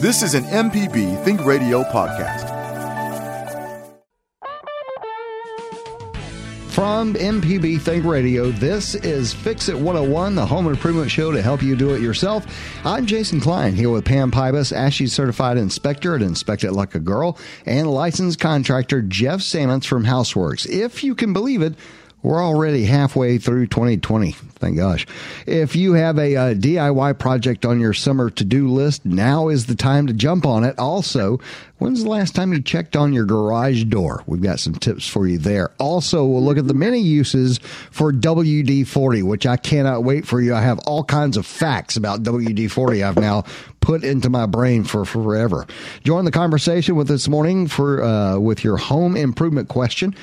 This is an MPB Think Radio podcast. From MPB Think Radio, this is Fix It 101, the home improvement show to help you do it yourself. I'm Jason Klein here with Pam Pybus, ASHI certified inspector at Inspect It Like a Girl, and licensed contractor Jeff Sammons from Houseworks. If you can believe it, we're already halfway through 2020. Thank gosh. If you have a, a DIY project on your summer to do list, now is the time to jump on it. Also, when's the last time you checked on your garage door? We've got some tips for you there. Also, we'll look at the many uses for WD 40, which I cannot wait for you. I have all kinds of facts about WD 40 I've now put into my brain for forever. Join the conversation with this morning for uh, with your home improvement question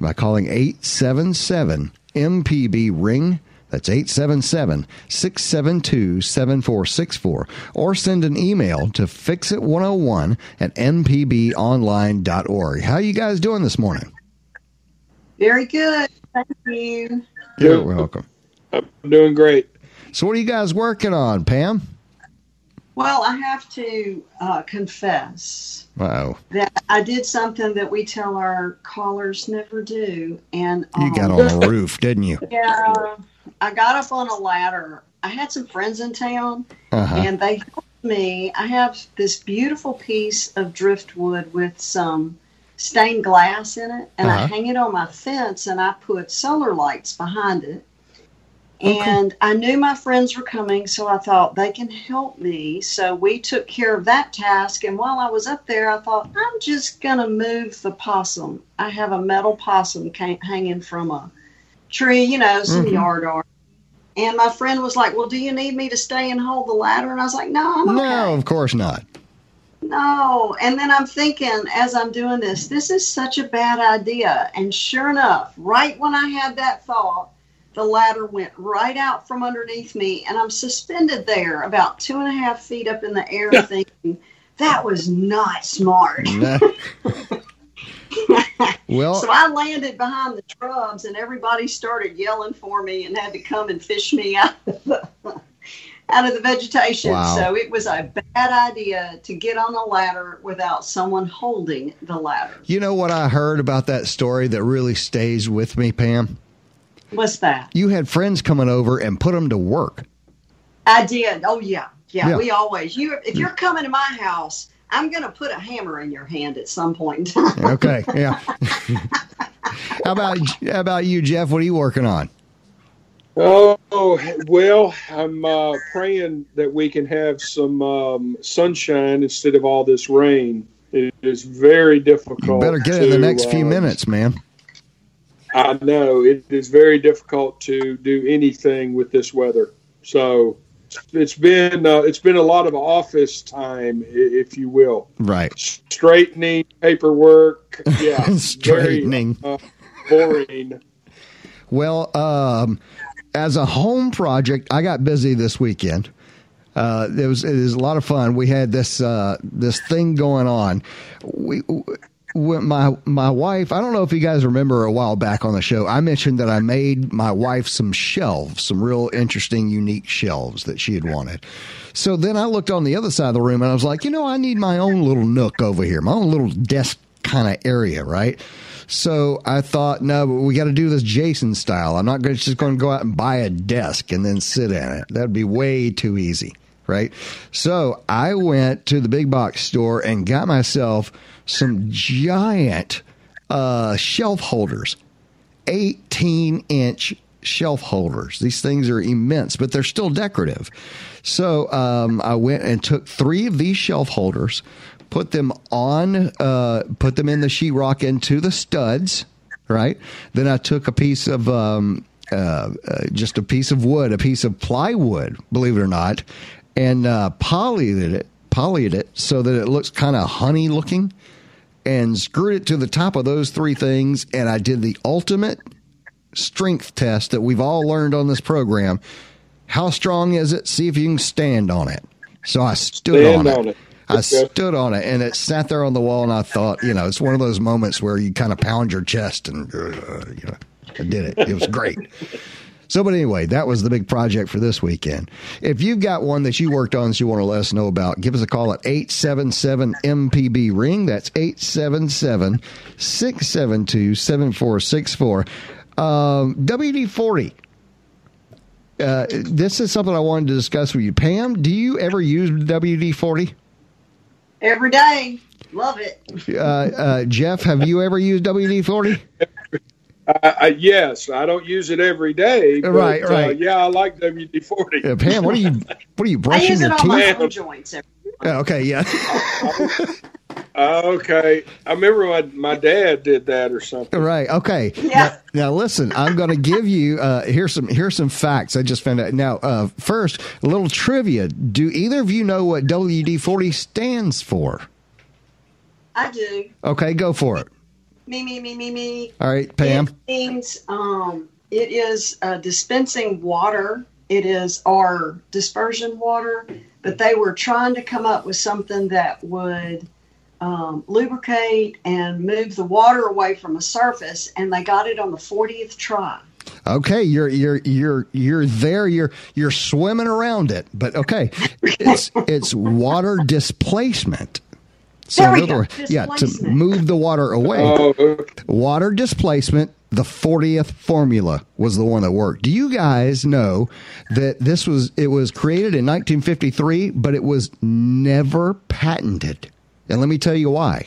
by calling 877 MPB Ring. That's 877 672 7464. Or send an email to fixit101 at mpbonline.org. How you guys doing this morning? Very good. Thank you. You're welcome. I'm doing great. So, what are you guys working on, Pam? Well, I have to uh, confess Wow. that I did something that we tell our callers never do. And You um, got on the roof, didn't you? Yeah, I got up on a ladder. I had some friends in town, Uh-huh. and they helped me. I have this beautiful piece of driftwood with some stained glass in it, and I Uh-huh. hang it on my fence, and I put solar lights behind it. And I knew my friends were coming, so I thought they can help me. So we took care of that task. And while I was up there, I thought, I'm just going to move the possum. I have a metal possum hanging from a tree, you know, some Mhm. yard art. And my friend was like, Well, do you need me to stay and hold the ladder? And I was like, No, I'm okay. No, of course not. No. And then I'm thinking, as I'm doing this, this is such a bad idea. And sure enough, right when I had that thought, the ladder went right out from underneath me, and I'm suspended there about two and a half feet up in the air, thinking, that was not smart. No. well, So I landed behind the shrubs, and everybody started yelling for me and had to come and fish me out of the, out of the vegetation. Wow. So it was a bad idea to get on a ladder without someone holding the ladder. you know what I heard about that story that really stays with me, Pam? What's that? You had friends coming over and put them to work. I did. Oh yeah, yeah. Yeah. We always you. If you're coming to my house, I'm going to put a hammer in your hand at some point. Okay, yeah. how about how about you, Jeff? What are you working on? Oh, well, I'm uh, praying that we can have some um, sunshine instead of all this rain. It is very difficult. You better get it in the to, next few uh, minutes, man. I know it is very difficult to do anything with this weather. So it's been uh, it's been a lot of office time, if you will, Right. straightening paperwork. Yeah, very, Straightening. uh, boring. Well, um, as a home project, I got busy this weekend. Uh, it was it was a lot of fun. We had this uh, this thing going on. We. When my my wife, I don't know if you guys remember a while back on the show, I mentioned that I made my wife some shelves, some real interesting, unique shelves that she had wanted. So then I looked on the other side of the room and I was like, you know, I need my own little nook over here, my own little desk kind of area, right? So I thought, no, but we got to do this Jason style. I'm not gonna, just going to go out and buy a desk and then sit in it. That'd be way too easy, right? So I went to the big box store and got myself some giant uh, shelf holders, 18 inch shelf holders. These things are immense, but they're still decorative. So um, I went and took three of these shelf holders, put them on, uh, put them in the sheetrock into the studs, right? Then I took a piece of um, uh, uh, just a piece of wood, a piece of plywood, believe it or not, and uh, polyed it, polyed it so that it looks kind of honey looking, and screwed it to the top of those three things. And I did the ultimate strength test that we've all learned on this program. How strong is it? See if you can stand on it. So I stood Stand on, on it. it. I stood on it, and it sat there on the wall. And I thought, you know, it's one of those moments where you kind of pound your chest, and uh, you know, I did it. It was great. So, but anyway, that was the big project for this weekend. If you've got one that you worked on that you want to let us know about, give us a call at 877 MPB Ring. That's 877 672 7464. WD 40. Uh, this is something I wanted to discuss with you. Pam, do you ever use WD 40? Every day. Love it. Uh, uh, Jeff, have you ever used WD 40? Uh, yes, I don't use it every day. But, Right, uh, right. yeah, I like WD forty. Uh, Pam, what are you what are you I brushing use your it on my own joints. every- Yeah, Okay, yeah. okay, I remember my my dad did that or something. Right. Okay. Yeah. Now, now listen, I'm going to give you uh, here's some here's some facts I just found out. Now, uh, first, a little trivia. Do either of you know what WD-40 stands for? I do. Okay, go for it. Me, me, me, me, me. All right, Pam. It means um, it is uh, dispensing water. It is our dispersion water, but they were trying to come up with something that would um, lubricate and move the water away from a surface, and they got it on the 40th try. Okay, you're you're you're you're there. You're you're swimming around it, but okay, it's it's water displacement. So There we in other go, words, yeah, to move the water away. Oh. Water displacement, the 40th formula was the one that worked. Do you guys know that this was it was created in 1953 but it was never patented? And let me tell you why.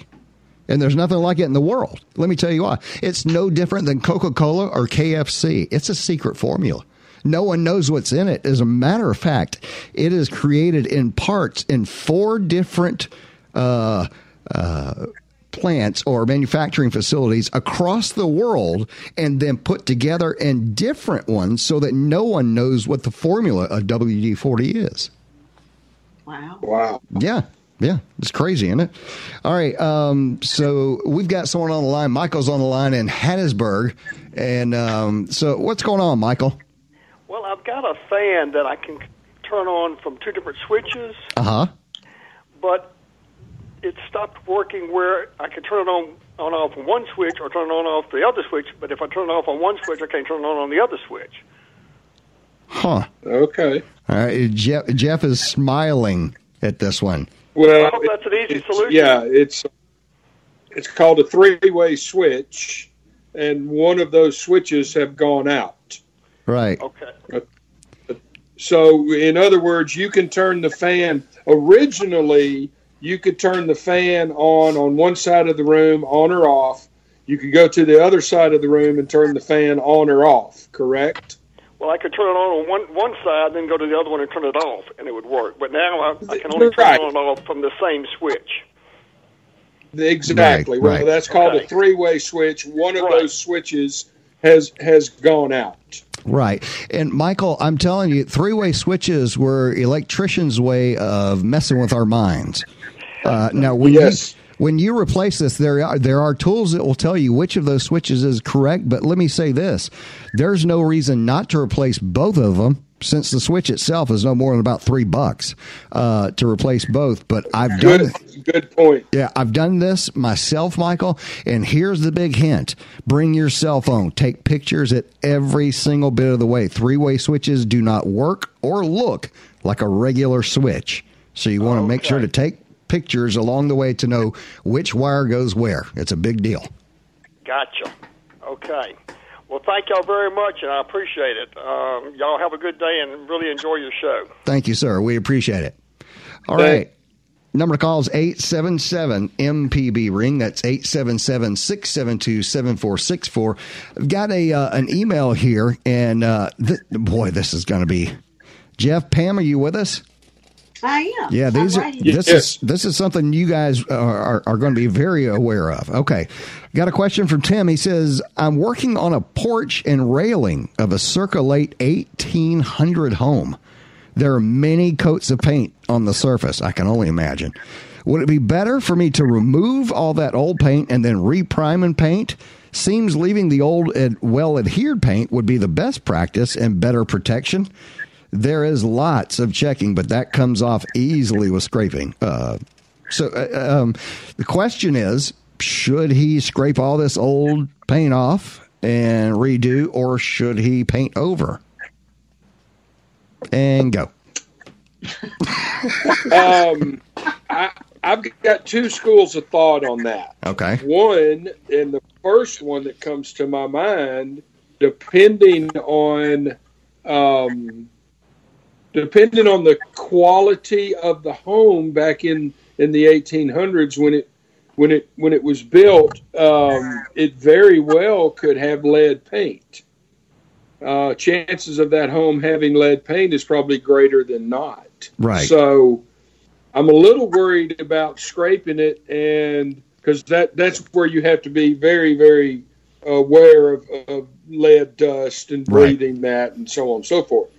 And there's nothing like it in the world. Let me tell you why. It's no different than Coca-Cola or KFC. It's a secret formula. No one knows what's in it. As a matter of fact, it is created in parts in four different uh, uh, plants or manufacturing facilities across the world and then put together in different ones so that no one knows what the formula of WD 40 is. Wow. wow. Yeah. Yeah. It's crazy, isn't it? All right. Um, so we've got someone on the line. Michael's on the line in Hattiesburg. And um, so what's going on, Michael? Well, I've got a fan that I can turn on from two different switches, Uh huh. but it stopped working where I could turn it on on off one switch or turn it on off the other switch. But if I turn it off on one switch, I can't turn it on on the other switch. Huh. Okay. All right. Jeff, Jeff is smiling at this one. Well, I hope that's an easy solution. Yeah, it's it's called a three-way switch, and one of those switches have gone out. Right. Okay. Uh, so, in other words, you can turn the fan. Originally, you could turn the fan on on one side of the room, on or off. You could go to the other side of the room and turn the fan on or off. Correct? Well, I could turn it on on one one side, then go to the other one and turn it off, and it would work. But now I, I can only turn it on and off from the same switch. Exactly. Right, well, that's called Okay. a three-way switch. One of Right. those switches has has gone out. Right. And Michael, I'm telling you, three way switches were electricians' way of messing with our minds. Uh, now, when Yes. you when you replace this, there are there are tools that will tell you which of those switches is correct. But let me say this: there's no reason not to replace both of them, since the switch itself is no more than about three bucks uh, to replace both. But I've done Good. Good point. yeah, I've done this myself, Michael. And here's the big hint bring your cell phone, take pictures at every single bit of the way. Three way switches do not work or look like a regular switch. So you want to make sure to take pictures along the way to know which wire goes where. It's a big deal. Gotcha. Okay. Well, thank y'all very much, and I appreciate it. Um, y'all have a good day and really enjoy your show. Thank you, sir. We appreciate it. All Thank- right. Number to call is 877 MPB ring. That's 877 672 7464. I've got a uh, an email here, and uh, th- boy, this is going to be. Jeff, Pam, are you with us? I am. Yeah, these I'm are right this Yes. is this is something you guys are, are, are going to be very aware of. Okay, got a question from Tim. He says, "I'm working on a porch and railing of a circa late 1800 home. There are many coats of paint on the surface. I can only imagine. Would it be better for me to remove all that old paint and then reprime and paint?" Seems leaving the old and well adhered paint would be the best practice and better protection. There is lots of checking, but that comes off easily with scraping. Uh, so uh, um, the question is should he scrape all this old paint off and redo, or should he paint over? And go. Um, I, I've got two schools of thought on that. Okay. One, and the first one that comes to my mind, depending on um, depending on the quality of the home back in in the 1800s when it when it when it was built, um, it very well could have lead paint. Uh, chances of that home having lead paint is probably greater than not. Right. So I'm a little worried about scraping it, and because that that's where you have to be very very aware of, of lead dust and Right. breathing that and so on and so forth.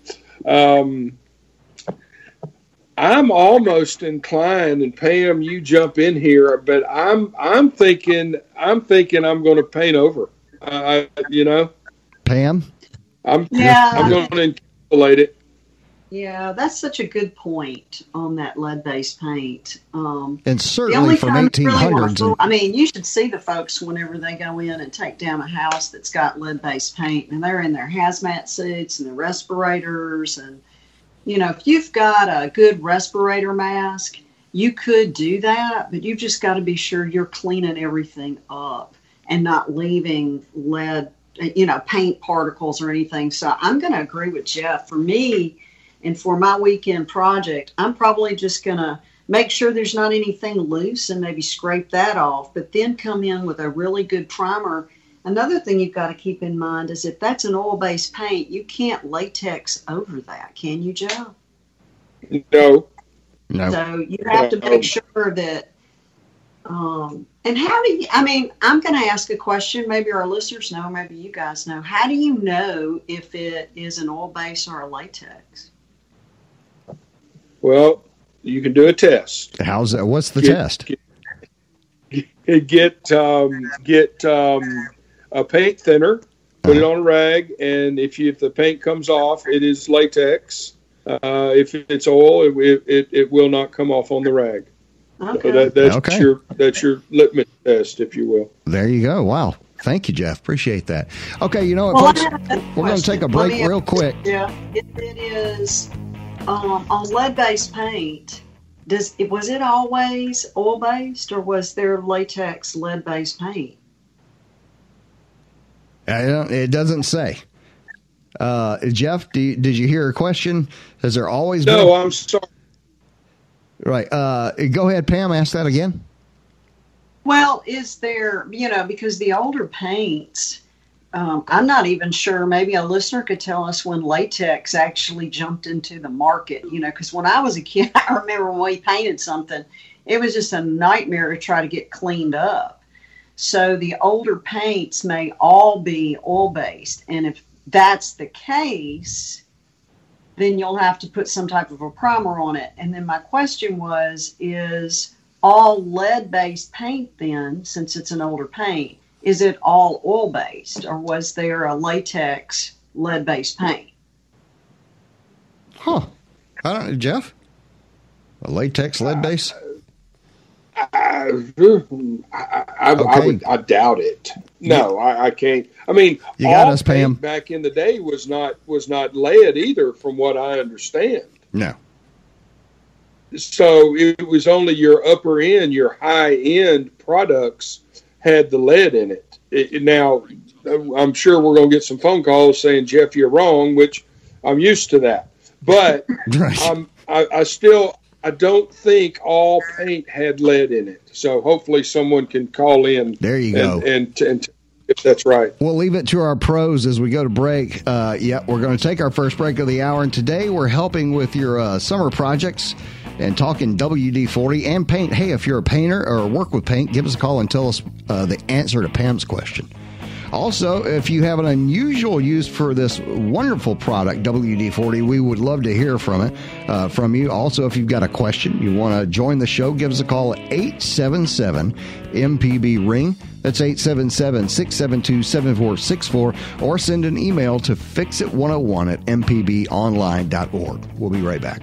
Um, I'm almost inclined, and Pam, you jump in here, but I'm I'm thinking I'm thinking I'm going to paint over. Uh, I, you know, Pam? I'm Yeah. I'm going to encapsulate it. Yeah, that's such a good point on that lead-based paint. Um, And certainly only from time you really 1800s. I mean, you should see the folks whenever they go in and take down a house that's got lead-based paint, and they're in their hazmat suits and their respirators, and you know, if you've got a good respirator mask, you could do that, but you've just got to be sure you're cleaning everything up and not leaving lead, you know, paint particles or anything. So I'm going to agree with Jeff. For me, and for my weekend project, I'm probably just going to make sure there's not anything loose and maybe scrape that off, but then come in with a really good primer. Another thing you've got to keep in mind is if that's an oil based paint, you can't latex over that, can you, Joe? No, no. So you have to make sure that. Um, and how do you? I mean, I'm going to ask a question. Maybe our listeners know. Maybe you guys know. How do you know if it is an oil base or a latex? well, you can do a test. How's that? What's the Get- test? get um, get um, a paint thinner, put it on a rag, and if you, if the paint comes off, it is latex. Uh, if it's oil, it, it it will not come off on the rag. So Okay. that, that's Okay. your that's your litmus test, if you will. There you go. Wow. Thank you, Jeff. Appreciate that. Okay, you know what, Well, folks? We're going to take a break me real quick. Yeah, if it is um, on lead-based paint, does was it always oil-based or was there latex lead-based paint? I don't, it doesn't say. Uh, Jeff, do you, did you hear a question? Has there always No, been? No, I'm sorry. Right. Uh, go ahead, Pam. Ask that again. Well, is there, you know, because the older paints, um, I'm not even sure. Maybe a listener could tell us when latex actually jumped into the market, you know, because when I was a kid, I remember when we painted something, it was just a nightmare to try to get cleaned up. So the older paints may all be oil based. And if that's the case, then you'll have to put some type of a primer on it. And then my question was, is all lead based paint then, since it's an older paint, is it all oil based or was there a latex lead based paint? Huh. I don't know, Jeff. A latex lead base. I, I, I, I, would, I doubt it. No, I, I can't. I mean, You got all us, Pam. Back in the day was not was not lead either, from what I understand. No. So it was only your upper end, your high end products had the lead in it. it now, I'm sure we're going to get some phone calls saying, Jeff, you're wrong, which I'm used to that. But Right. I'm, I, I still, I don't think all paint had lead in it. So hopefully someone can call in. There you and, go. And, and, if that's right. We'll leave it to our pros as we go to break. Uh, yeah, we're going to take our first break of the hour, and today we're helping with your uh, summer projects and talking WD 40 and paint. Hey, if you're a painter or work with paint, give us a call and tell us uh, the answer to Pam's question. Also, if you have an unusual use for this wonderful product, WD 40, we would love to hear from it uh, from you. Also, if you've got a question, you want to join the show, give us a call at 877 MPB Ring. That's 877 672 7464, or send an email to fixit101 at mpbonline.org. We'll be right back.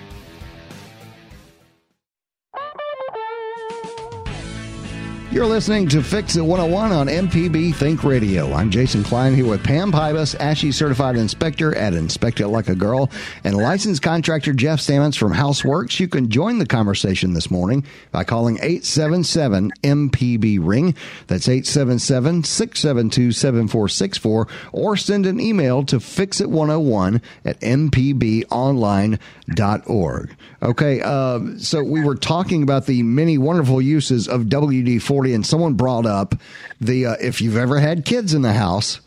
You're listening to Fix It 101 on MPB Think Radio. I'm Jason Klein here with Pam Pybus, ASHI certified inspector at Inspect It Like a Girl, and licensed contractor Jeff Sammons from Houseworks. You can join the conversation this morning by calling 877 MPB Ring. That's 877 672 7464, or send an email to fixit101 at mpbonline.org. Okay, uh, so we were talking about the many wonderful uses of WD 40, and someone brought up the uh, if you've ever had kids in the house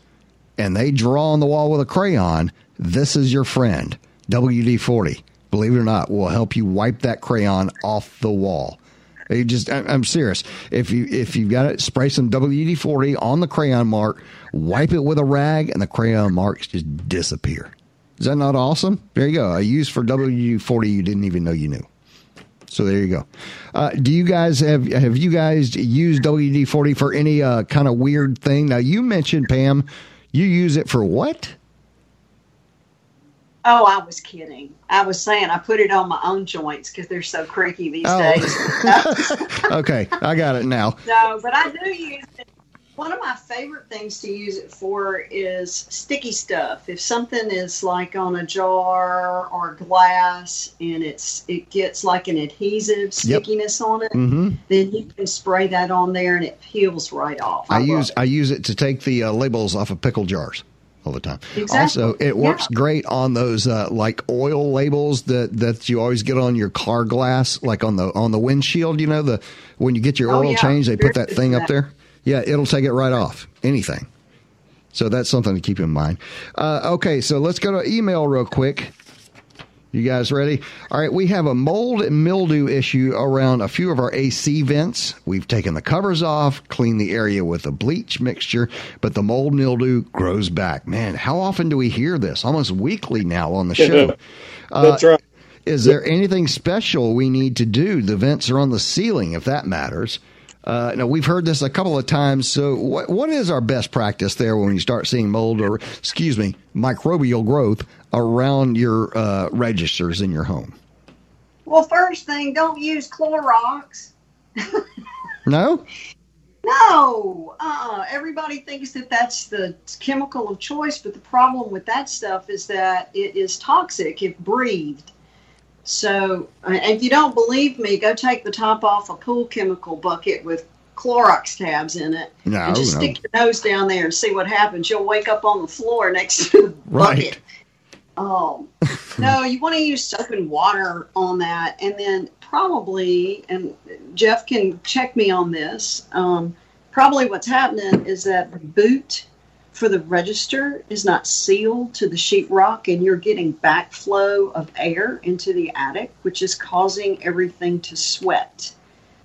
and they draw on the wall with a crayon, this is your friend. WD 40, believe it or not, will help you wipe that crayon off the wall. You just, I'm serious. If you if you've got it, spray some WD 40 on the crayon mark, wipe it with a rag, and the crayon marks just disappear. Is that not awesome? There you go. A use for WD 40 you didn't even know you knew. So there you go. Uh, do you guys have have you guys used WD forty for any uh, kind of weird thing? Now you mentioned Pam, you use it for what? Oh, I was kidding. I was saying I put it on my own joints because they're so creaky these Oh. days. okay, I got it now. no, but I do use it. One of my favorite things to use it for is sticky stuff. If something is like on a jar or glass and it's it gets like an adhesive stickiness on it, hmm then you can spray that on there and it peels right off. I love use it. I use it to take the uh, labels off of pickle jars all the time. Exactly. Also, it works Yeah. great on those uh, like oil labels that that you always get on your car glass, like on the on the windshield. You know the when you get your Oh, oil yeah. change, they put that thing up there. Yeah, it'll take it right off. Anything. So that's something to keep in mind. Uh, okay, so let's go to email real quick. You guys ready? All right, we have a mold and mildew issue around a few of our AC vents. We've taken the covers off, cleaned the area with a bleach mixture, but the mold mildew grows back. Man, how often do we hear this? Almost weekly now on the show. That's right. Is there anything special we need to do? The vents are on the ceiling, if that matters. Uh, now we've heard this a couple of times. So, what what is our best practice there when you start seeing mold or, excuse me, microbial growth around your uh, registers in your home? Well, first thing, don't use Clorox. No, No, uh, everybody thinks that that's the chemical of choice, but the problem with that stuff is that it is toxic if breathed. So, if you don't believe me, go take the top off a pool chemical bucket with Clorox tabs in it, No, and just no. stick your nose down there and see what happens. You'll wake up on the floor next to the Right. bucket. Um, no, you want to use soap and water on that, and then probably, and Jeff can check me on this. Um, probably what's happening is that the boot for the register is not sealed to the sheetrock, and you're getting backflow of air into the attic, which is causing everything to sweat.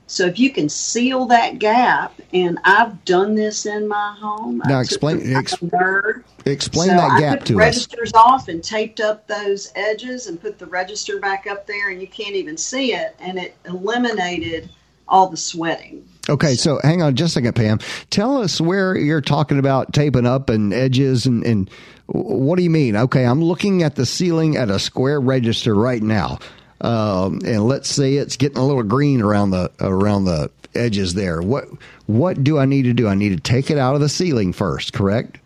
So if you can seal that gap, and I've done this in my home. Now took explain- ex- nerd. explain So that I gap took to the us. registers off and taped up those edges and put the register back up there, and you can't even see it, and it eliminated all the sweating. Okay, so hang on just a second, Pam. Tell us where you're talking about taping up and edges and, and what do you mean? Okay, I'm looking at the ceiling at a square register right now. Um, and let's say it's getting a little green around the around the edges there. What what do I need to do? I need to take it out of the ceiling first, correct?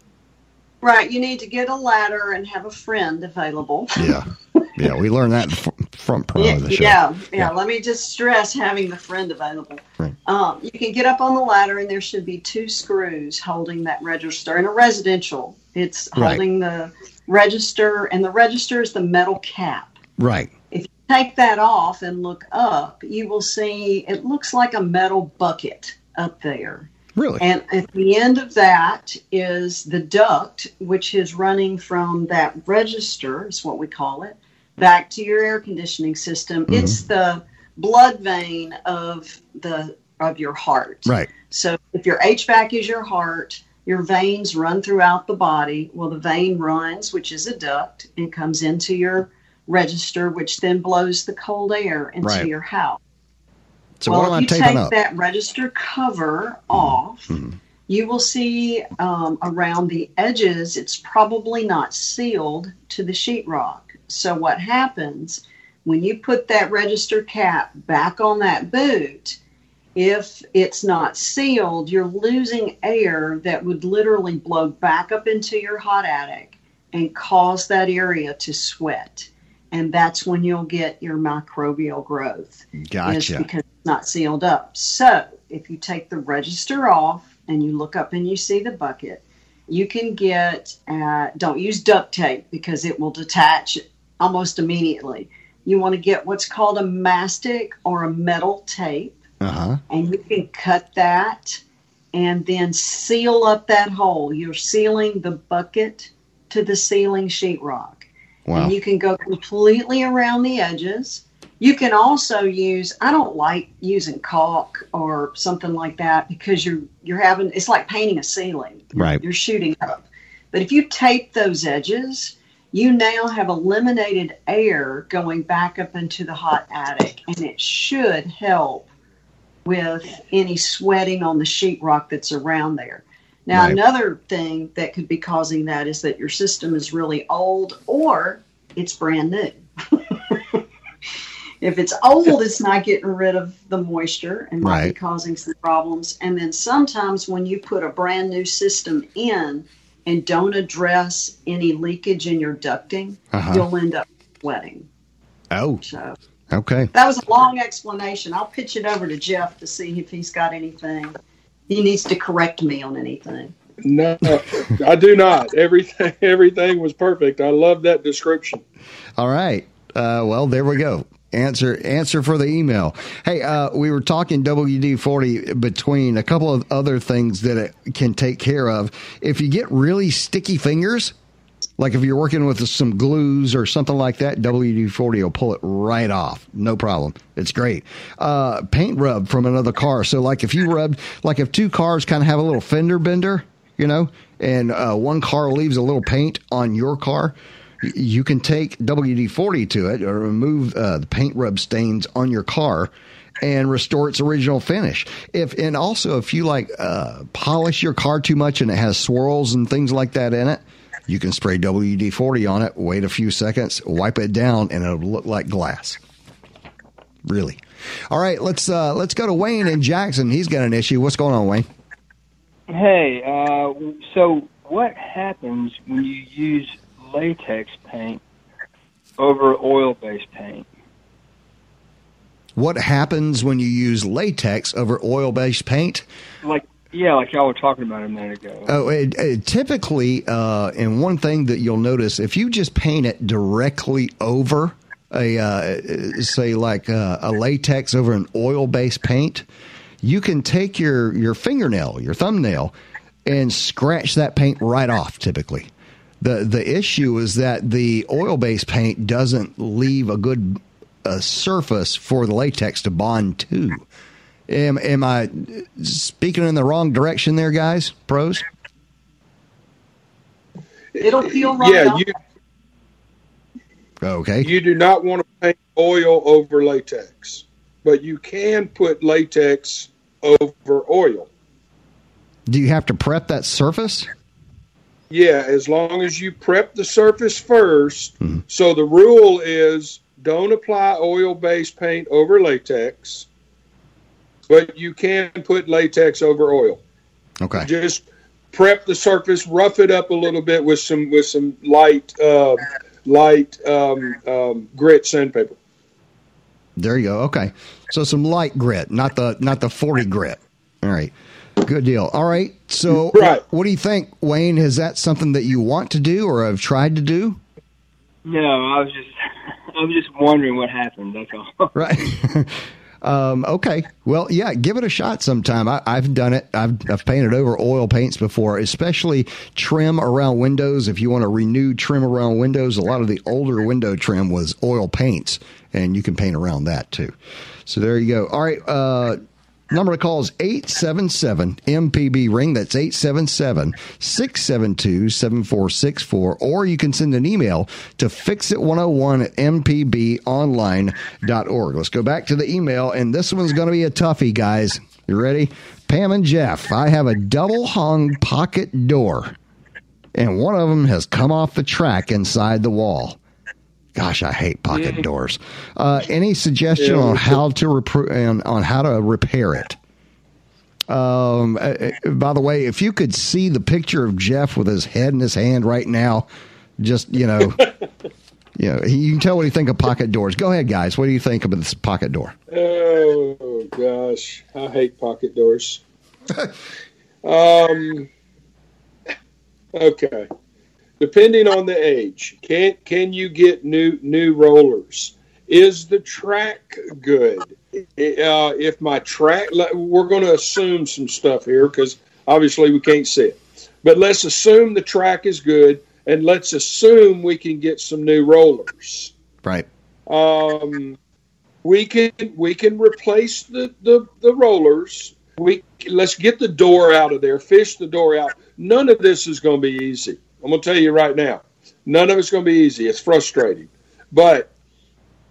Right, you need to get a ladder and have a friend available. Yeah. Yeah, we learned that in the fr- front part Yeah, of the show. yeah, yeah, Yeah. Let me just stress having the friend available. Right. Um, you can get up on the ladder, and there should be two screws holding that register. In a residential, it's Right. holding the register, and the register is the metal cap. Right. If you take that off and look up, you will see it looks like a metal bucket up there. Really? And at the end of that is the duct, which is running from that register, is what we call it, back to your air conditioning system. Mm-hmm. It's the blood vein of the of your heart. right. So if your HVAC is your heart, your veins run throughout the body. Well, the vein runs, which is a duct, and comes into your register, which then blows the cold air into Right. your house. So well, what am I if you take up? that register cover off, Mhm. you will see um, around the edges it's probably not sealed to the sheetrock. So what happens when you put that register cap back on that boot? If it's not sealed, you're losing air that would literally blow back up into your hot attic and cause that area to sweat. And that's when you'll get your microbial growth Gotcha. because it's not sealed up. So if you take the register off and you look up and you see the bucket, you can get, uh, don't use duct tape because it will detach almost immediately. You want to get what's called a mastic or a metal tape, Uh huh. and you can cut that and then seal up that hole. You're sealing the bucket to the ceiling sheetrock Wow. and you can go completely around the edges. You can also use I don't like using caulk or something like that because you're you're having it's like painting a ceiling. Right. You're shooting up. But if you tape those edges, you now have eliminated air going back up into the hot attic and it should help with any sweating on the sheetrock that's around there. Now, Right. another thing that could be causing that is that your system is really old or it's brand new. if it's old, it's not getting rid of the moisture and might be causing some problems. And then sometimes when you put a brand new system in and don't address any leakage in your ducting, Uh-huh. you'll end up sweating. Oh, So okay. that was a long explanation. I'll pitch it over to Jeff to see if he's got anything. He needs to correct me on anything. No, I do not. Everything everything was perfect. I love that description. All right. Uh, well, there we go. Answer answer for the email. Hey, uh, we were talking WD forty between a couple of other things that it can take care of. If you get really sticky fingers, like if you're working with some glues or something like that, WD forty will pull it right off, no problem. It's great. Uh, paint rub from another car. So like if you rubbed, like if two cars kind of have a little fender bender, you know, and uh, one car leaves a little paint on your car you can take WD 40 to it or remove uh, the paint rub stains on your car and restore its original finish. If and also if you like uh, polish your car too much and it has swirls and things like that in it, you can spray WD 40 on it, wait a few seconds, wipe it down, and it'll look like glass. Really. All right, let's uh, let's go to Wayne in Jackson. He's got an issue. What's going on, Wayne? Hey, uh, so what happens when you use latex paint over oil-based paint? What happens when you use latex over oil-based paint? Like, yeah, like y'all were talking about a minute ago. Oh, it, it, typically, uh, and one thing that you'll notice if you just paint it directly over a, uh, say, like uh, a latex over an oil based paint, you can take your, your fingernail, your thumbnail, and scratch that paint right off typically. The, the issue is that the oil based paint doesn't leave a good uh, surface for the latex to bond to. Am, am I speaking in the wrong direction there, guys? Pros? It'll peel right yeah, you Okay. you do not want to paint oil over latex, but you can put latex over oil. Do you have to prep that surface? Yeah, as long as you prep the surface 1st Mhm. So the rule is don't apply oil based paint over latex, but you can put latex over oil. Okay. Just prep the surface, rough it up a little bit with some with some light uh, light um, um, grit sandpaper. There you go. Okay. So some light grit, not the not the 40 grit. All right. Good deal. All right. So Right. what do you think, Wayne? Is that something that you want to do or have tried to do? No, I was just, I was just wondering what happened. That's all. Right. um, okay. Well, yeah, give it a shot sometime. I, I've done it. I've, I've painted over oil paints before, especially trim around windows. If you want to renew trim around windows, a lot of the older window trim was oil paints, and you can paint around that too. So there you go. All right. Uh, Number to call is 877 MPB Ring. That's 877 672 7464. Or you can send an email to fixit101 at mpbonline.org. Let's go back to the email, and this one's going to be a toughie, guys. You ready? Pam and Jeff, I have a double hung pocket door, and one of them has come off the track inside the wall. Gosh, I hate pocket doors. Uh, any suggestion Yeah, on how to repro- on, on how to repair it? Um, uh, uh, by the way, if you could see the picture of Jeff with his head in his hand right now, just you know, you know, you can tell what you think of pocket doors. Go ahead, guys. What do you think of this pocket door? Oh gosh, I hate pocket doors. um, okay, depending on the age, can can you get new new rollers? Is the track good? Uh, if my track, we're going to assume some stuff here because obviously we can't see it, but let's assume the track is good, and let's assume we can get some new rollers Right. um, we can we can replace the, the the rollers. We let's get the door out of there, fish the door out. None of this is going to be easy. I'm going to tell you right now. None of it's going to be easy. It's frustrating, but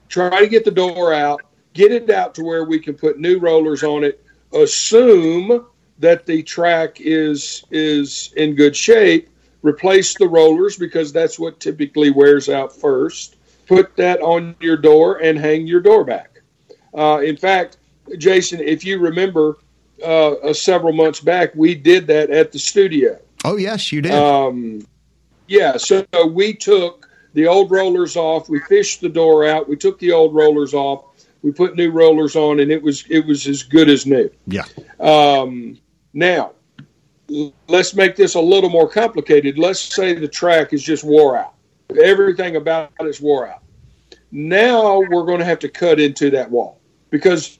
try to get the door out. Get it out to where we can put new rollers on it. Assume that the track is is in good shape. Replace the rollers because that's what typically wears out first put that on your door and hang your door back. Uh, in fact, Jason, if you remember, uh, uh, several months back, we did that at the studio. Oh yes, you did. Um, yeah, so we took the old rollers off. We fished the door out. We took the old rollers off. We put new rollers on, and it was it was as good as new. yeah. Um, now, let's make this a little more complicated. Let's say the track is just wore out. Everything about it is wore out. Now we're going to have to cut into that wall because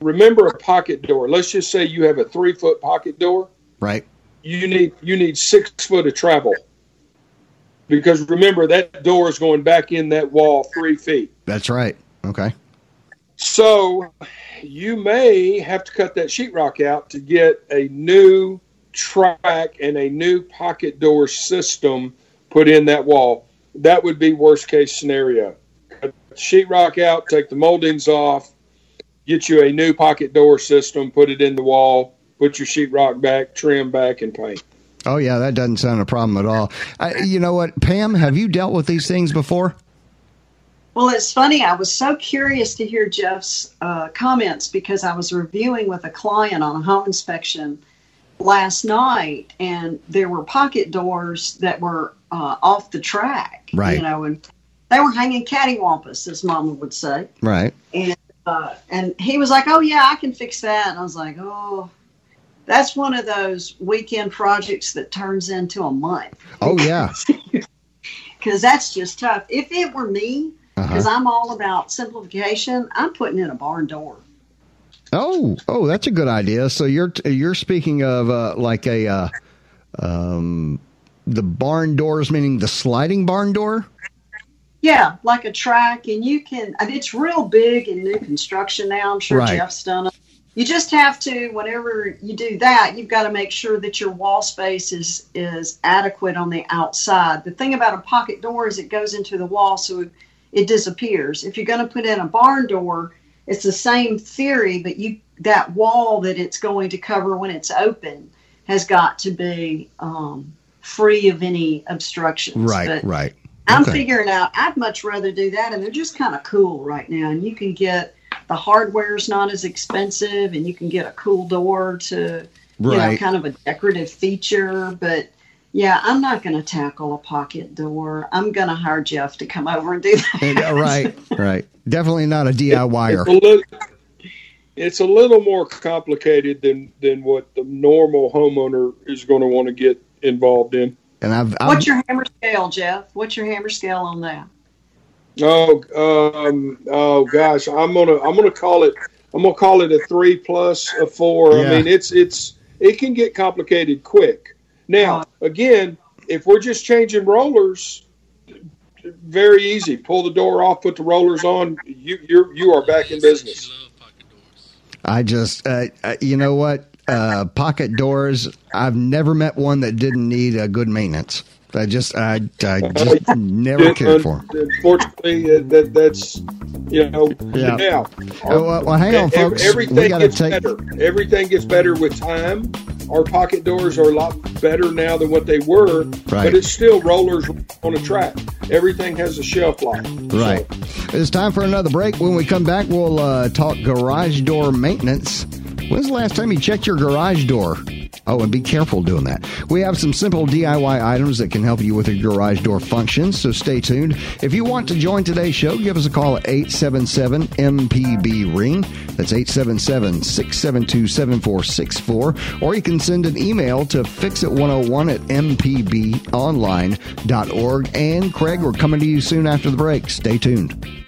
remember a pocket door. Let's just say you have a three foot pocket door. Right. You need you need six foot of travel because remember that door is going back in that wall three feet. That's right. Okay. So you may have to cut that sheetrock out to get a new track and a new pocket door system put in that wall. That would be worst case scenario. Cut sheetrock out, take the moldings off, get you a new pocket door system, put it in the wall, put your sheetrock back, trim back, and paint. Oh yeah, that doesn't sound a problem at all. I, you know what, Pam? Have you dealt with these things before? Well, it's funny. I was so curious to hear Jeff's uh, comments because I was reviewing with a client on a home inspection last night, and there were pocket doors that were uh, off the track. Right. You know, and they were hanging cattywampus, as Mama would say. Right. Uh, and he was like, "Oh yeah, I can fix that." And I was like, "Oh." That's one of those weekend projects that turns into a month Oh yeah. because that's just tough. If it were me, because Uh-huh. I'm all about simplification, I'm putting in a barn door. Oh, oh, that's a good idea. So you're you're speaking of uh, like a uh, um, the barn doors, meaning the sliding barn door. Yeah, like a track, and you can. It's real big in new construction now. I'm sure Right. Jeff's done it. You just have to, whenever you do that, you've got to make sure that your wall space is is adequate on the outside. The thing about a pocket door is it goes into the wall, so it, it disappears. If you're going to put in a barn door, it's the same theory, but you that wall that it's going to cover when it's open has got to be um, free of any obstructions. Right. But right. I'm Okay. figuring out I'd much rather do that, and they're just kind of cool right now. And you can get the hardware is not as expensive, and you can get a cool door to, you know, kind of a decorative feature. But yeah, I'm not going to tackle a pocket door. I'm going to hire Jeff to come over and do that. And, right. Right. Definitely not a It's DIYer. a little, it's a little more complicated than than what the normal homeowner is going to want to get involved in. And I've, I've What's your hammer scale, Jeff? What's your hammer scale on that? Oh, um, oh gosh, I'm gonna I'm gonna call it I'm gonna call it a three plus a four. Yeah. I mean, it's it's it can get complicated quick. Now, again, if we're just changing rollers, very easy. Pull the door off, put the rollers on. You you're you are back in business. I just, uh, uh, you know what? Uh, pocket doors. I've never met one that didn't need a good maintenance. I just, I, I just never cared for. Unfortunately, uh, that that's you know Yeah. now. Oh, well, well, hang on, folks. Everything gets take- better. Everything gets better with time. Our pocket doors are a lot better now than what they were, Right. but it's still rollers on a track. Everything has a shelf life. Right. It's time for another break. When we come back, we'll uh, talk garage door maintenance. When's the last time you checked your garage door? Oh, and be careful doing that. We have some simple DIY items that can help you with your garage door functions, so stay tuned. If you want to join today's show, give us a call at 877 MPB Ring. That's 877 672 7464. Or you can send an email to fixit101 at mpbonline.org. And Craig, we're coming to you soon after the break. Stay tuned.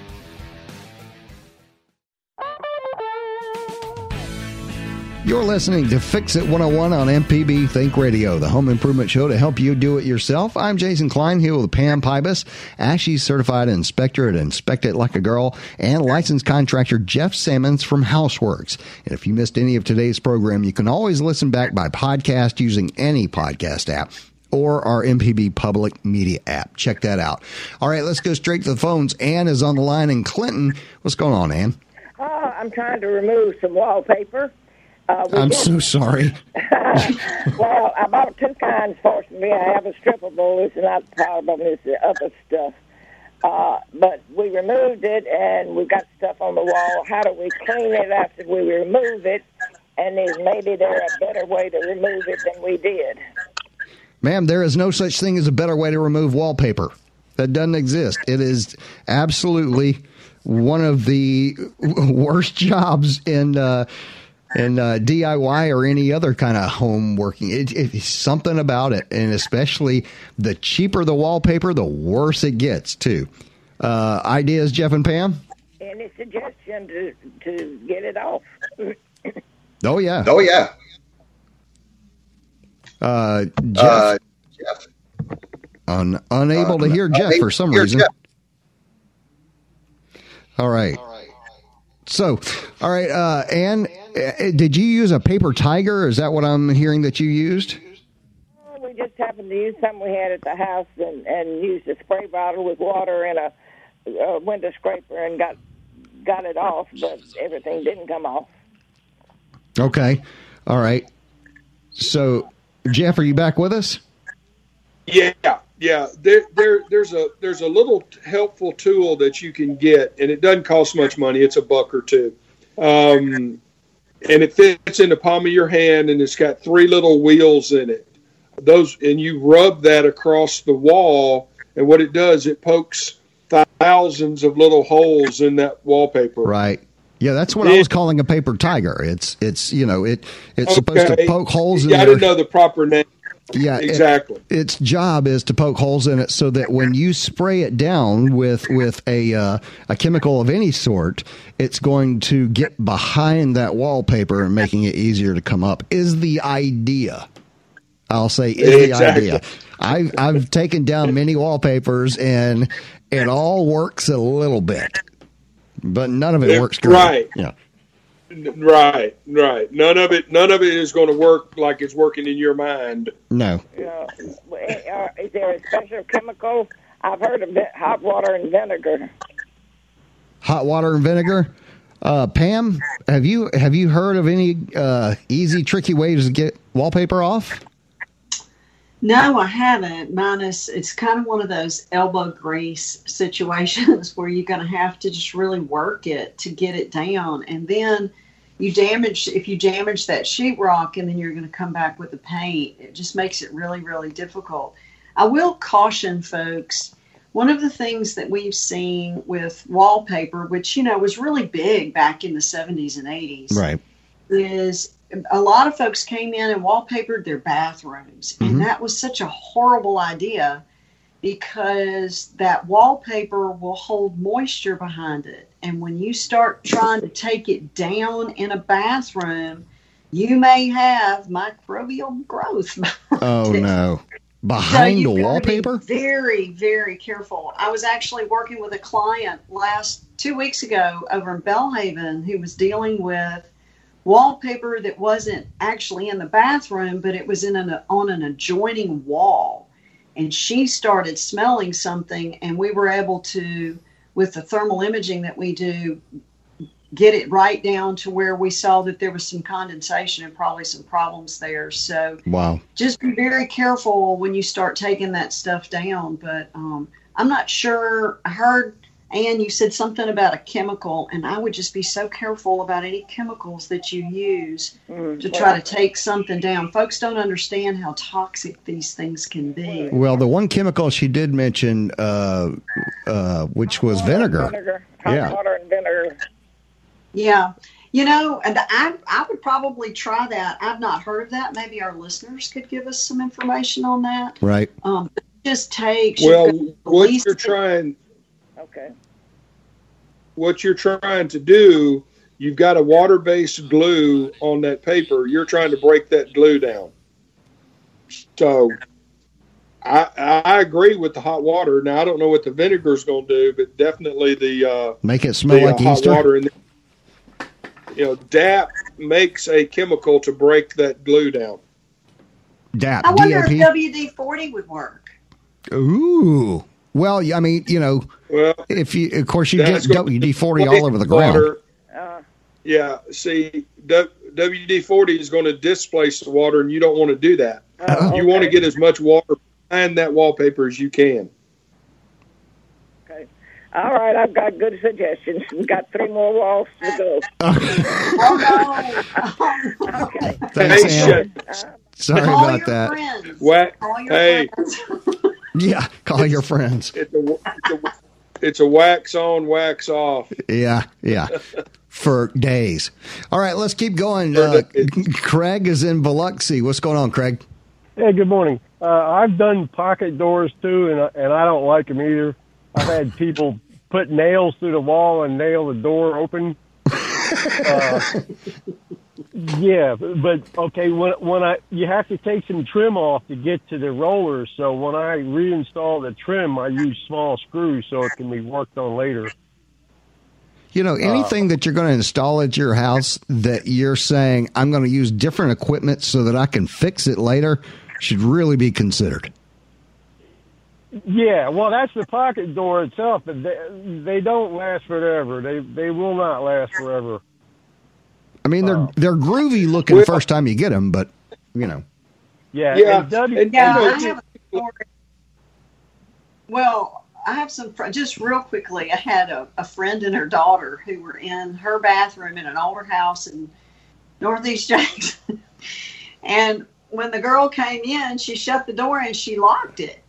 You're listening to Fix It 101 on MPB Think Radio, the home improvement show to help you do it yourself. I'm Jason Klein here with Pam Pybus, ASHI certified inspector at Inspect It Like a Girl, and licensed contractor Jeff Sammons from Houseworks. And if you missed any of today's program, you can always listen back by podcast using any podcast app or our MPB public media app. Check that out. All right, let's go straight to the phones. Ann is on the line in Clinton. What's going on, Ann? Uh, I'm trying to remove some wallpaper. Uh, I'm did- so sorry. well, I bought two kinds. Fortunately, I have a strippable. It's not the problem. It's the other stuff. Uh, but we removed it, and we got stuff on the wall. How do we clean it after we remove it? And is maybe there a better way to remove it than we did? Ma'am, there is no such thing as a better way to remove wallpaper. That doesn't exist. It is absolutely one of the worst jobs in uh, in uh, DIY or any other kind of home working. It, it's something about it, and especially the cheaper the wallpaper, the worse it gets too. Uh, ideas, Jeff and Pam? Any suggestion to to get it off? Oh yeah. Oh yeah. Uh, Jeff, Uh, Jeff. un, unable to Uh, hear Jeff for some reason. Jeff. All right. So, all right, uh, Ann, uh, did you use a paper tiger? Is that what I'm hearing that you used? We just happened to use some we had at the house and, and used a spray bottle with water and a, a window scraper and got got it off, but everything didn't come off. Okay. All right. So, Jeff, are you back with us? Yeah, yeah. There, there, there's a there's a little helpful tool that you can get, and it doesn't cost much money. It's a buck or two, um, and it fits in the palm of your hand, and it's got three little wheels in it. Those, and you rub that across the wall, and what it does, it pokes thousands of little holes in that wallpaper. Right. Yeah, that's what I was calling a paper tiger. It's it's you know it it's supposed to poke holes in Yeah, I there. didn't know the proper name. Yeah, it- exactly. its job is to poke holes in it so that when you spray it down with with a uh, a chemical of any sort, it's going to get behind that wallpaper and making it easier to come up. Is the idea? I'll say is Exactly. the idea. I've I've taken down many wallpapers and it all works a little bit, but none of it Yeah, works great. right. Yeah. Right, right. None of it, none of it is going to work like it's working in your mind. No. Uh, is there a special chemical? I've heard of it, hot water and vinegar. hot water and vinegar. Uh, Pam, have you have you heard of any uh, easy, tricky ways to get wallpaper off? No, I haven't. Minus, it's kind of one of those elbow grease situations where you're going to have to just really work it to get it down, and then you damage if you damage that sheetrock, and then you're going to come back with the paint. It just makes it really, really difficult. I will caution folks. One of the things that we've seen with wallpaper, which you know was really big back in the 70s and 80s, Right. is a lot of folks came in and wallpapered their bathrooms, Mhm. and that was such a horrible idea because that wallpaper will hold moisture behind it. And when you start trying to take it down in a bathroom, you may have microbial growth. Oh no. So Behind the wallpaper? Be very, very careful. I was actually working with a client last two weeks ago over in Belhaven who was dealing with wallpaper that wasn't actually in the bathroom, but it was in an on an adjoining wall. And she started smelling something, and we were able to, with the thermal imaging that we do, get it right down to where we saw that there was some condensation and probably some problems there. So Wow. just be very careful when you start taking that stuff down. But um, I'm not sure. I heard, Ann, you said something about a chemical, and I would just be so careful about any chemicals that you use Mm, to well, try to take something down. Folks don't understand how toxic these things can be. Well, the one chemical she did mention, uh, uh, which was vinegar. Vinegar, Yeah. water and vinegar. Yeah. You know, and I, I would probably try that. I've not heard of that. Maybe our listeners could give us some information on that. Right. Um, it just takes. Well, you've got at what you're trying Okay. What you're trying to do, you've got a water-based glue on that paper. You're trying to break that glue down. So, I I agree with the hot water. Now I don't know what the vinegar's going to do, but definitely the uh, Make it smell the uh, like hot Easter. water. And you know, DAP makes a chemical to break that glue down. DAP. I wonder DAP. if WD 40 would work. Ooh. Well, I mean, you know, Well, if you, of course, you get WD forty all over the ground. water. Uh, Yeah, see, WD 40 is going to displace the water, and you don't want to do that. oh, You want to get as much water behind that wallpaper as you can. Okay. All right, I've got good suggestions. We've got three more walls to go. Oh, no. Okay. Thanks, Hey, Ann. Uh, Sorry Call about your that. friends. What? Call your Hey. friends. Yeah, call your friends. It's a, it's a, it's a wax on, wax off. Yeah, yeah. For days. All right, let's keep going. Uh. Craig is in Biloxi. What's going on, Craig? Hey, good morning. Uh, I've done pocket doors too, and I- and I don't like them either. I've had people put nails through the wall and nail the door open. Uh, yeah, but okay. When when I you have to take some trim off to get to the rollers. So when I reinstall the trim, I use small screws so it can be worked on later. You know, anything that you're going to install at your house that you're saying, I'm going to use different equipment so that I can fix it later, should really be considered. Yeah, well, that's the pocket door itself, but they, they don't last forever. They they will not last forever. I mean, they're Oh. they're groovy looking Well- first time you get them, but you know, Yeah, Yeah, and W- and- Yeah, You I have a story. Well, I have some, fr- just real quickly, I had a, a friend and her daughter who were in her bathroom in an older house in Northeast Jackson. and when the girl came in, she shut the door and she locked it.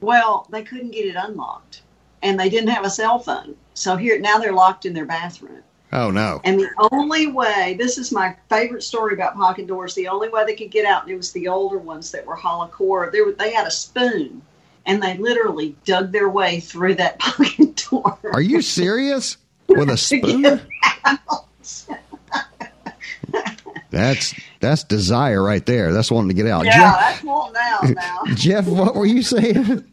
Well, they couldn't get it unlocked and they didn't have a cell phone. So here, now they're locked in their bathroom. Oh no, And the only way, this is my favorite story about pocket doors, the only way they could get out, it was the older ones that were hollow core. They, were, they had a spoon and they literally dug their way through that pocket door. are you serious? With a spoon? That's that's desire right there. That's wanting to get out. Yeah, that's one now. now. Jeff, Jeff, what were you saying?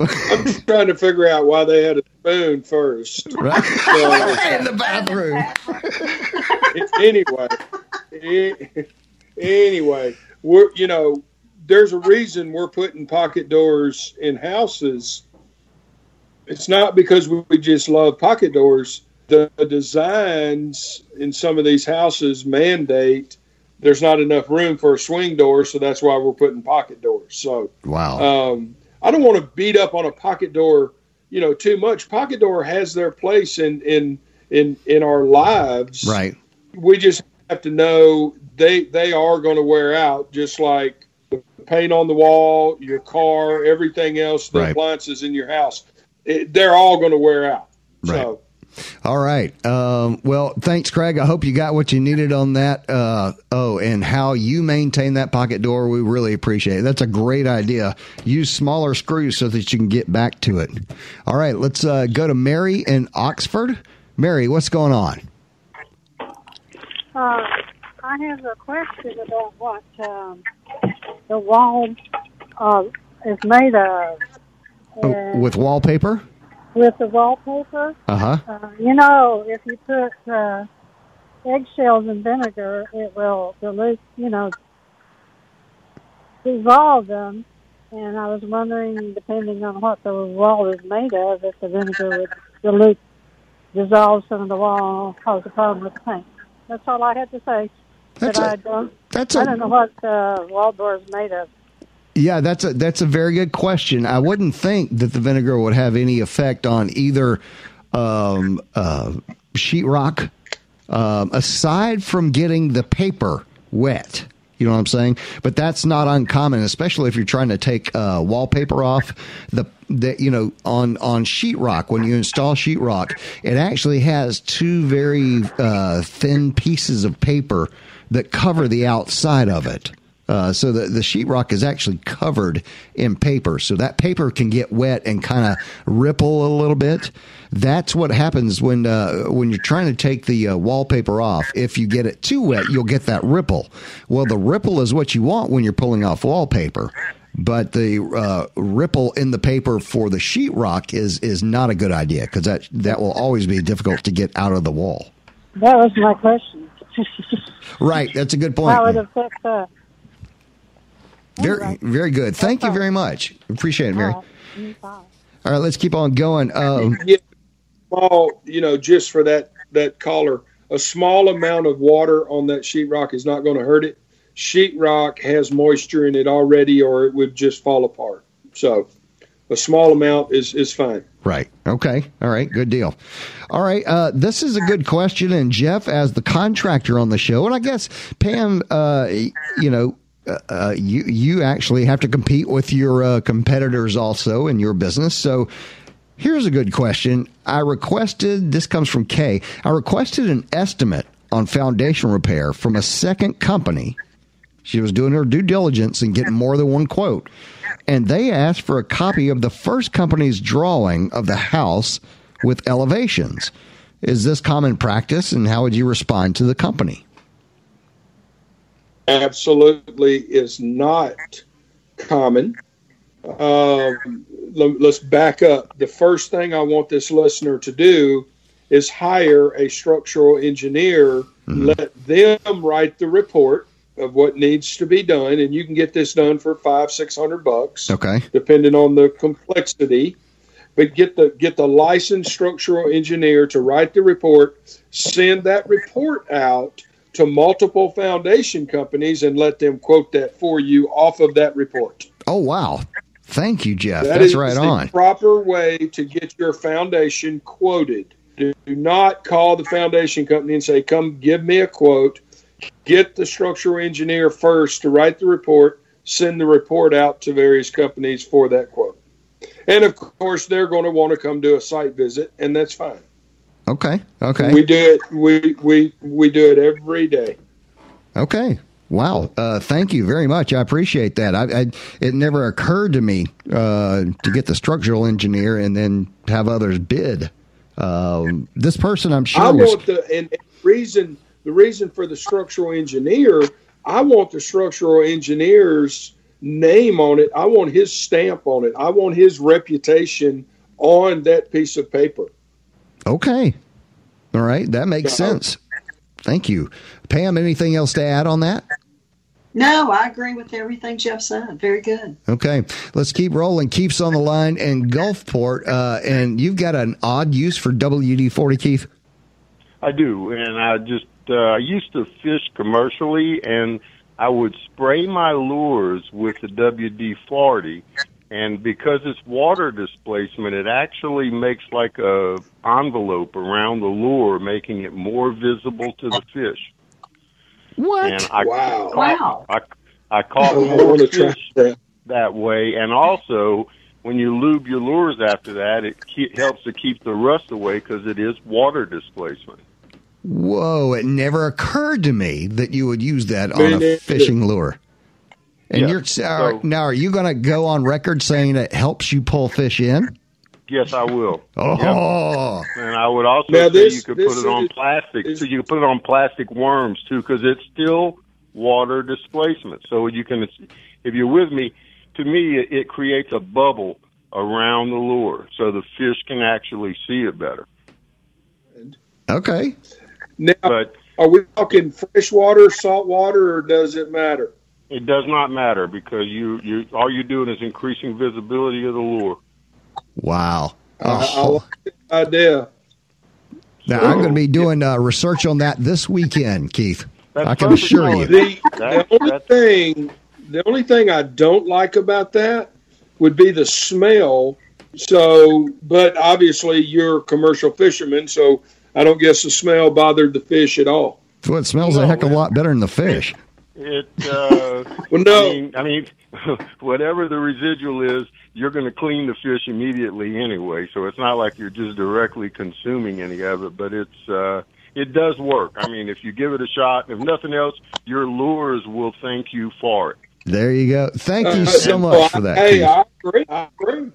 I'm just trying to figure out why they had a spoon first. Right? So, in the bathroom. anyway, anyway, we're you know, there's a reason we're putting pocket doors in houses. It's not because we we just love pocket doors. The designs in some of these houses mandate there's not enough room for a swing door, so that's why we're putting pocket doors. So Wow. um, I don't want to beat up on a pocket door, you know, too much. Pocket door has their place in in in in our lives. right. We just have to know they they are going to wear out, just like the paint on the wall, your car, everything else, the Right. appliances in your house. It, they're all going to wear out. Right. So All right. Um, well, thanks, Craig. I hope you got what you needed on that. Uh, oh, and how you maintain that pocket door, we really appreciate it. That's a great idea. Use smaller screws so that you can get back to it. All right, let's uh, go to Mary in Oxford. Mary, what's going on? Uh, I have a question about what um, the wall uh, is made of. Oh, And with wallpaper? With the wallpaper, Uh-huh. uh, you know, if you put uh, eggshells in vinegar, it will dilute, you know, dissolve them. And I was wondering, depending on what the wall is made of, if the vinegar would dilute, dissolve some of the wall, and cause a problem with the paint. That's all I had to say. That's but a- I don't. that's I don't know what uh, wall door is made of. Yeah, that's a that's a very good question. I wouldn't think that the vinegar would have any effect on either um, uh, sheetrock, um, aside from getting the paper wet. You know what I'm saying? But that's not uncommon, especially if you're trying to take uh, wallpaper off. The the you know on on sheetrock when you install sheetrock, it actually has two very uh, thin pieces of paper that cover the outside of it. Uh, so the, the sheetrock is actually covered in paper. So that paper can get wet and kind of ripple a little bit. That's what happens when uh, when you're trying to take the uh, wallpaper off. If you get it too wet, you'll get that ripple. Well, the ripple is what you want when you're pulling off wallpaper. But the uh, ripple in the paper for the sheetrock is is not a good idea because that that will always be difficult to get out of the wall. That was my question. Right, that's a good point. How it affects? Very, very good. Thank you very much. Appreciate it, Mary. All right, let's keep on going. Um, Yeah, small, you know, just for that that collar, a small amount of water on that sheetrock is not going to hurt it. Sheetrock has moisture in it already, or it would just fall apart. So, a small amount is is fine. right. Okay. All right. Good deal. All right. Uh, this is a good question. And Jeff, as the contractor on the show, and I guess Pam, uh, you know, uh, uh, you you actually have to compete with your uh, competitors also in your business. So here's a good question. I requested. This comes from Kay. I requested an estimate on foundation repair from a second company. She was doing her due diligence and getting more than one quote. And they asked for a copy of the first company's drawing of the house with elevations. Is this common practice and how would you respond to the company? Absolutely is not common. Um, let, us back up. The first thing I want this listener to do is hire a structural engineer, let them write the report of what needs to be done, and you can get this done for five, six hundred bucks, Okay. depending on the complexity. But get the get the licensed structural engineer to write the report, send that report out to multiple foundation companies, and let them quote that for you off of that report. Oh, wow. Thank you, Jeff. That That's is right the on. proper way to get your foundation quoted. Do not call the foundation company and say, "Come, give me a quote." Get the structural engineer first to write the report. Send the report out to various companies for that quote. And of course, they're going to want to come do a site visit, and that's fine. Okay. Okay. We do it. We we we do it every day. Okay. Wow. Uh, thank you very much. I appreciate that. I, I it never occurred to me uh, to get the structural engineer and then have others bid. Um, this person, I'm sure, I was, want the and, and reason the reason for the structural engineer. I want the structural engineer's name on it. I want his stamp on it. I want his reputation on that piece of paper. Okay. All right, that makes Yeah. sense. Thank you, Pam. Anything else to add on that? No, I agree with everything Jeff said. Very good. Okay, let's keep rolling. Keith's on the line and Gulfport, uh, and you've got an odd use for WD forty, Keith. I do, and I just uh, I used to fish commercially, and I would spray my lures with the WD forty, and because it's water displacement, it actually makes like a envelope around the lure, making it more visible to the fish. What? And I Wow. caught, Wow. I, I caught oh, more want to try fish that. that way, and also when you lube your lures after that, it ke- helps to keep the rust away because it is water displacement. Whoa! It never occurred to me that you would use that Me on a fishing lure. And Yeah, you're are- so- now. Are you going to go on record saying it helps you pull fish in? Yes, I will. Oh. Yep. And I would also Now, say this- you could put it on is- plastic. So you could put it on plastic worms too, because it's still water displacement. So you can, if you're with me, to me it, it creates a bubble around the lure, so the fish can actually see it better. Okay. Now, But are we talking freshwater, saltwater, or does it matter? It does not matter because you, you all you're doing is increasing visibility of the lure. Wow. I, I Oh. like idea. Now I'm going to be doing uh, research on that this weekend, Keith. That's I can assure you. The, the only thing, the only thing I don't like about that would be the smell. So, but obviously you're a commercial fisherman, so I don't guess the smell bothered the fish at all. So it smells a heck of a lot better than the fish. It uh, Well, no. I mean, I mean, whatever the residual is, you're going to clean the fish immediately anyway. So it's not like you're just directly consuming any of it, but it's uh, it does work. I mean, if you give it a shot, if nothing else, your lures will thank you for it. There you go. Thank you Uh, so much for that. Hey, I agree. I agree.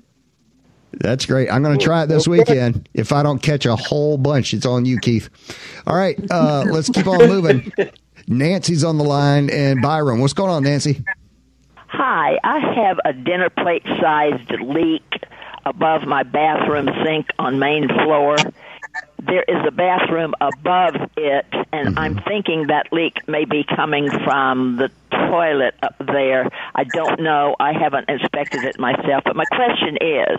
That's great. I'm going to try it this weekend. If I don't catch a whole bunch, it's on you, Keith. All right, uh, let's keep on moving. Nancy's on the line, and Byram. What's going on, Nancy? Hi, I have a dinner plate sized leak above my bathroom sink on main floor. There is a bathroom above it, and mm-hmm. I'm thinking that leak may be coming from the toilet up there. I don't know. I haven't inspected it myself, but my question is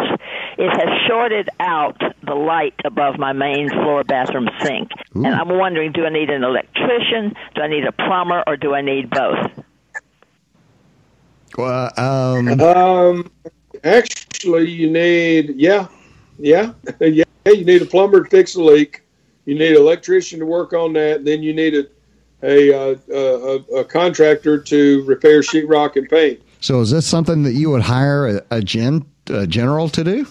it has shorted out the light above my main floor bathroom sink. And I'm wondering do I need an electrician, do I need a plumber, or do I need both? Uh, um, Um, actually, you need yeah, yeah, yeah. You need a plumber to fix the leak. You need an electrician to work on that. Then you need a a, uh, a, a contractor to repair sheetrock and paint. so, is this something that you would hire a, a gen a general to do?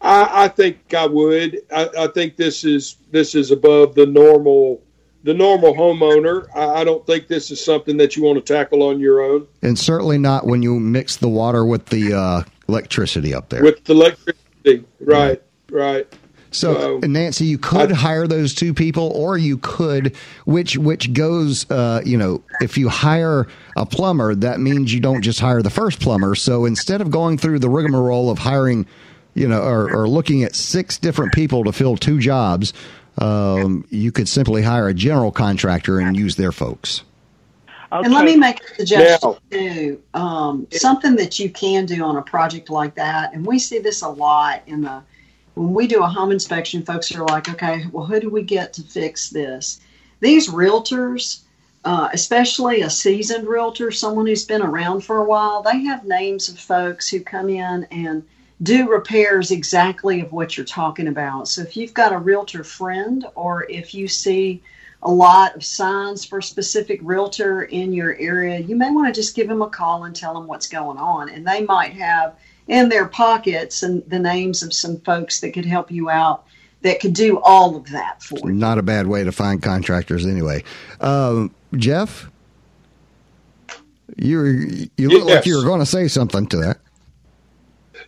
I, I think I would. I, I think this is this is above the normal the normal homeowner. I, I don't think this is something that you want to tackle on your own And certainly not when you mix the water with the uh, electricity up there. with the electricity. Right, right. So, So, Nancy, you could hire those two people, or you could, which which goes, uh, you know, if you hire a plumber, that means you don't just hire the first plumber. So instead of going through the rigmarole of hiring, you know, or, or looking at six different people to fill two jobs, um, you could simply hire a general contractor and use their folks. And let me make a suggestion Now- too. Um, something that you can do on a project like that, and we see this a lot in the when we do a home inspection. Folks are like, "Okay, well, who do we get to fix this?" These realtors, uh, especially a seasoned realtor, someone who's been around for a while, they have names of folks who come in and do repairs exactly of what you're talking about. So if you've got a realtor friend, or if you see a lot of signs for a specific realtor in your area, you may want to just give them a call and tell them what's going on. And they might have in their pockets and the names of some folks that could help you out that could do all of that for you. Not a bad way to find contractors, anyway. Um, Jeff, you you look like you were going to say something to that.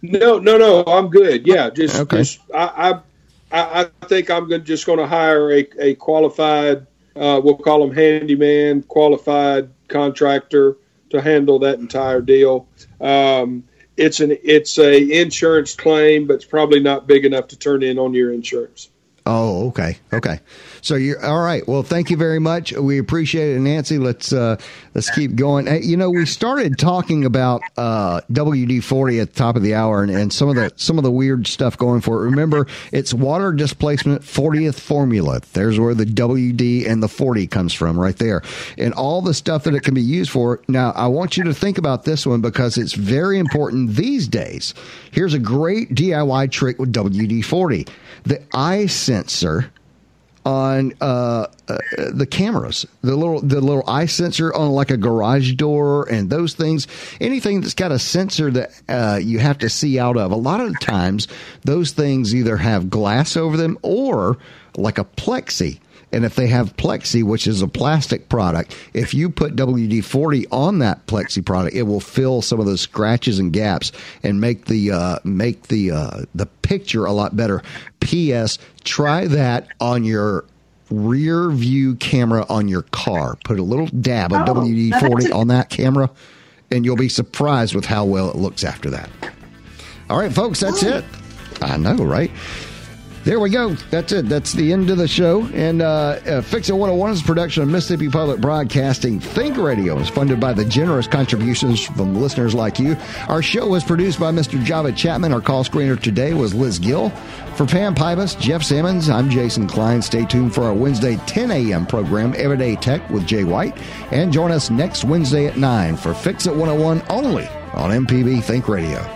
No, no, no. I'm good. Yeah, just, Okay. just I, I, I I think I'm gonna, just going to hire a, a qualified, uh, we'll call them handyman, qualified contractor to handle that entire deal. Um, it's an it's a insurance claim, but it's probably not big enough to turn in on your insurance. Oh, okay, okay. So you're all right. Well, thank you very much. We appreciate it, Nancy. Let's uh, let's keep going. Hey, you know, we started talking about uh, WD forty at the top of the hour, and, and some of the some of the weird stuff going for it. Remember, it's water displacement fortieth formula. There's where the WD and the forty comes from, right there, and all the stuff that it can be used for. Now, I want you to think about this one because it's very important these days. Here's a great DIY trick with WD forty. The eye sensor on uh, uh, the cameras, the little the little eye sensor on like a garage door, and those things. Anything that's got a sensor that uh, you have to see out of. A lot of times, those things either have glass over them or like a plexi. And if they have plexi, which is a plastic product, if you put WD 40 on that plexi product, it will fill some of those scratches and gaps and make the uh, make the uh, the picture a lot better. P.S. Try that on your rear view camera on your car. Put a little dab of Oh, WD 40 on that camera, and you'll be surprised with how well it looks after that. All right, folks, that's it. I know, right? There we go. That's it. That's the end of the show. And uh, uh, Fix It 101 is a production of Mississippi Public Broadcasting. Think Radio is funded by the generous contributions from listeners like you. Our show was produced by Mr. Java Chapman. Our call screener today was Liz Gill. For Pam Pybus, Jeff Simmons, I'm Jason Klein. Stay tuned for our Wednesday 10 a.m. program, Everyday Tech with Jay White. And join us next Wednesday at 9 for Fix It 101 only on MPB Think Radio.